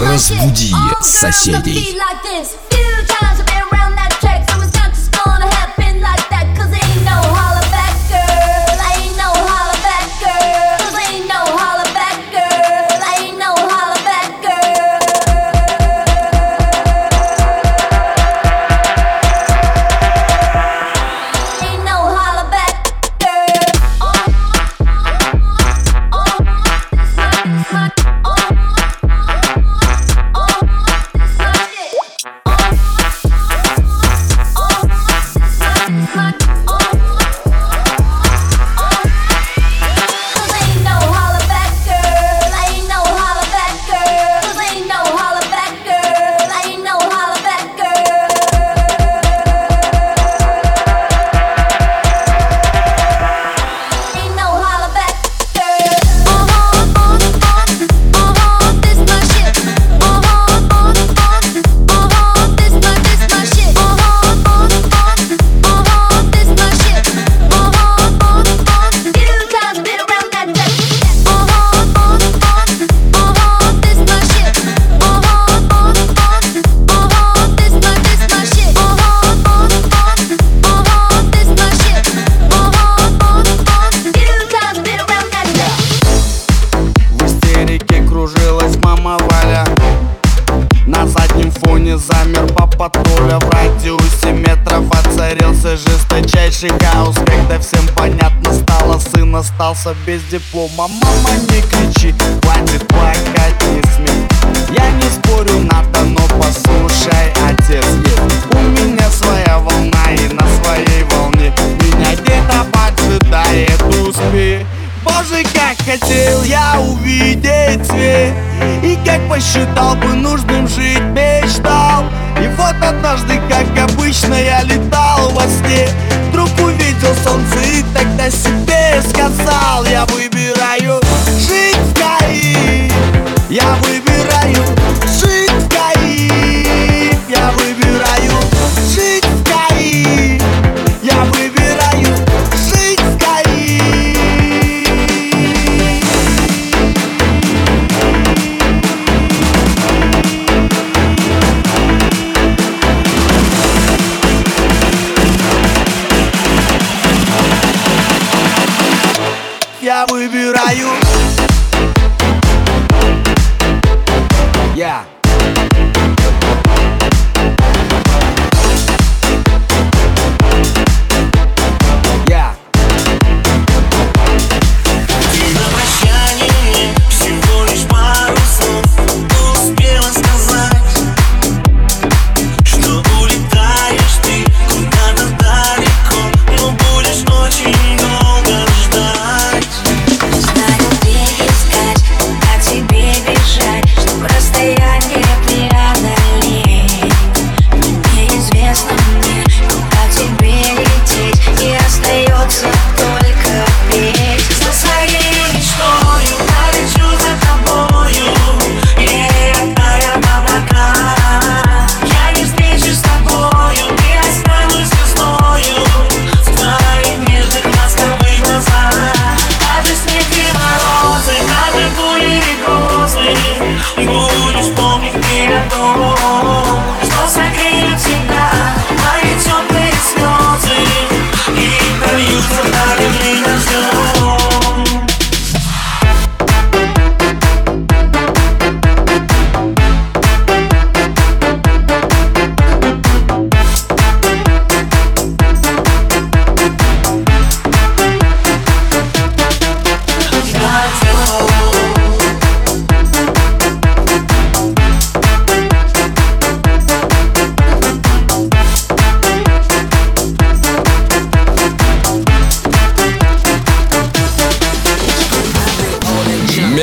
Разбуди соседей. Остался без диплома. Мама, не кричи, хватит плакать, не смей Я не спорю, надо, но послушай, отец У меня своя волна и на своей волне Меня где-то поджидает успех Боже, как хотел я увидеть свет И как посчитал бы нужным жить, мечтал. И вот однажды, как обычно, я летал во сне. Вдруг увидел солнце и тогда себе сказал Я выбираю жить в Каире Я выбираю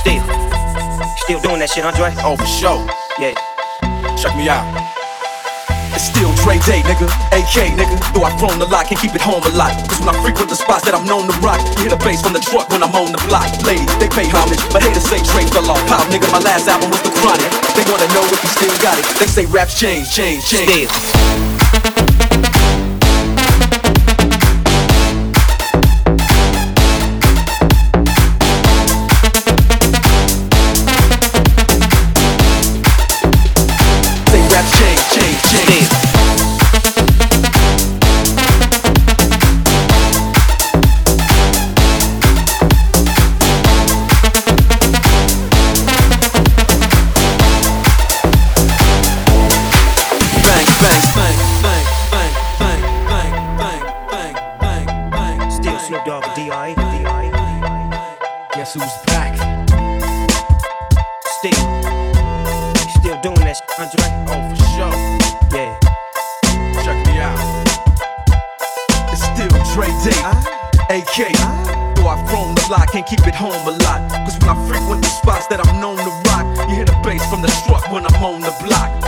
Still, still doing that shit, Andre? Oh, for sure. Yeah. Check me out. It's still Dre Day, nigga. AK, nigga. Though I've grown a lot, can't keep it home a lot. Cause when I frequent the spots that I'm known to rock, you hear the bass from the truck when I'm on the block. Ladies, they pay homage, but haters say Dre fell off. Pop, nigga, my last album was The Chronic. They wanna know if he still got it. They say raps change, change, change. Say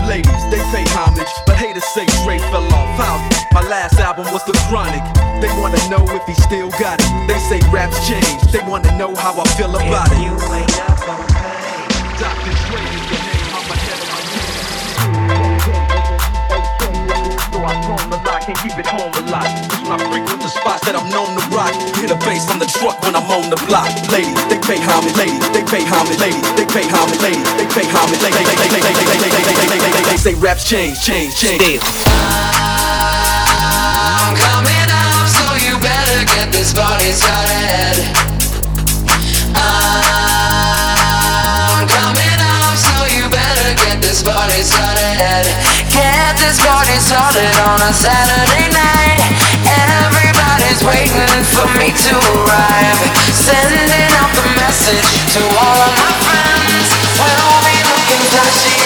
Ladies, they pay homage, but haters say Dre fell off. How? My last album was The Chronic. They wanna know if he still got it. They say raps change. They wanna know how I feel about it. You ain't up on. Dr. Dre is the name, I'm ahead of my. I roam a lot, can't keep it home a lot. Cause when I frequent the spots that I'm known to rock, hear the bass on the truck when I'm on the block. Lady, they pay homage, lady, they pay homage, lady, they pay homage, lady, they pay homage, lady, they pay homage, lady. They say raps change, change, change. I'm coming up, so you better get this party started. I'm coming up, so you better get this party started. Get this party started on Saturday night. Everybody's waiting for me to arrive. Sending out the message to all of my friends. We'll be looking flashy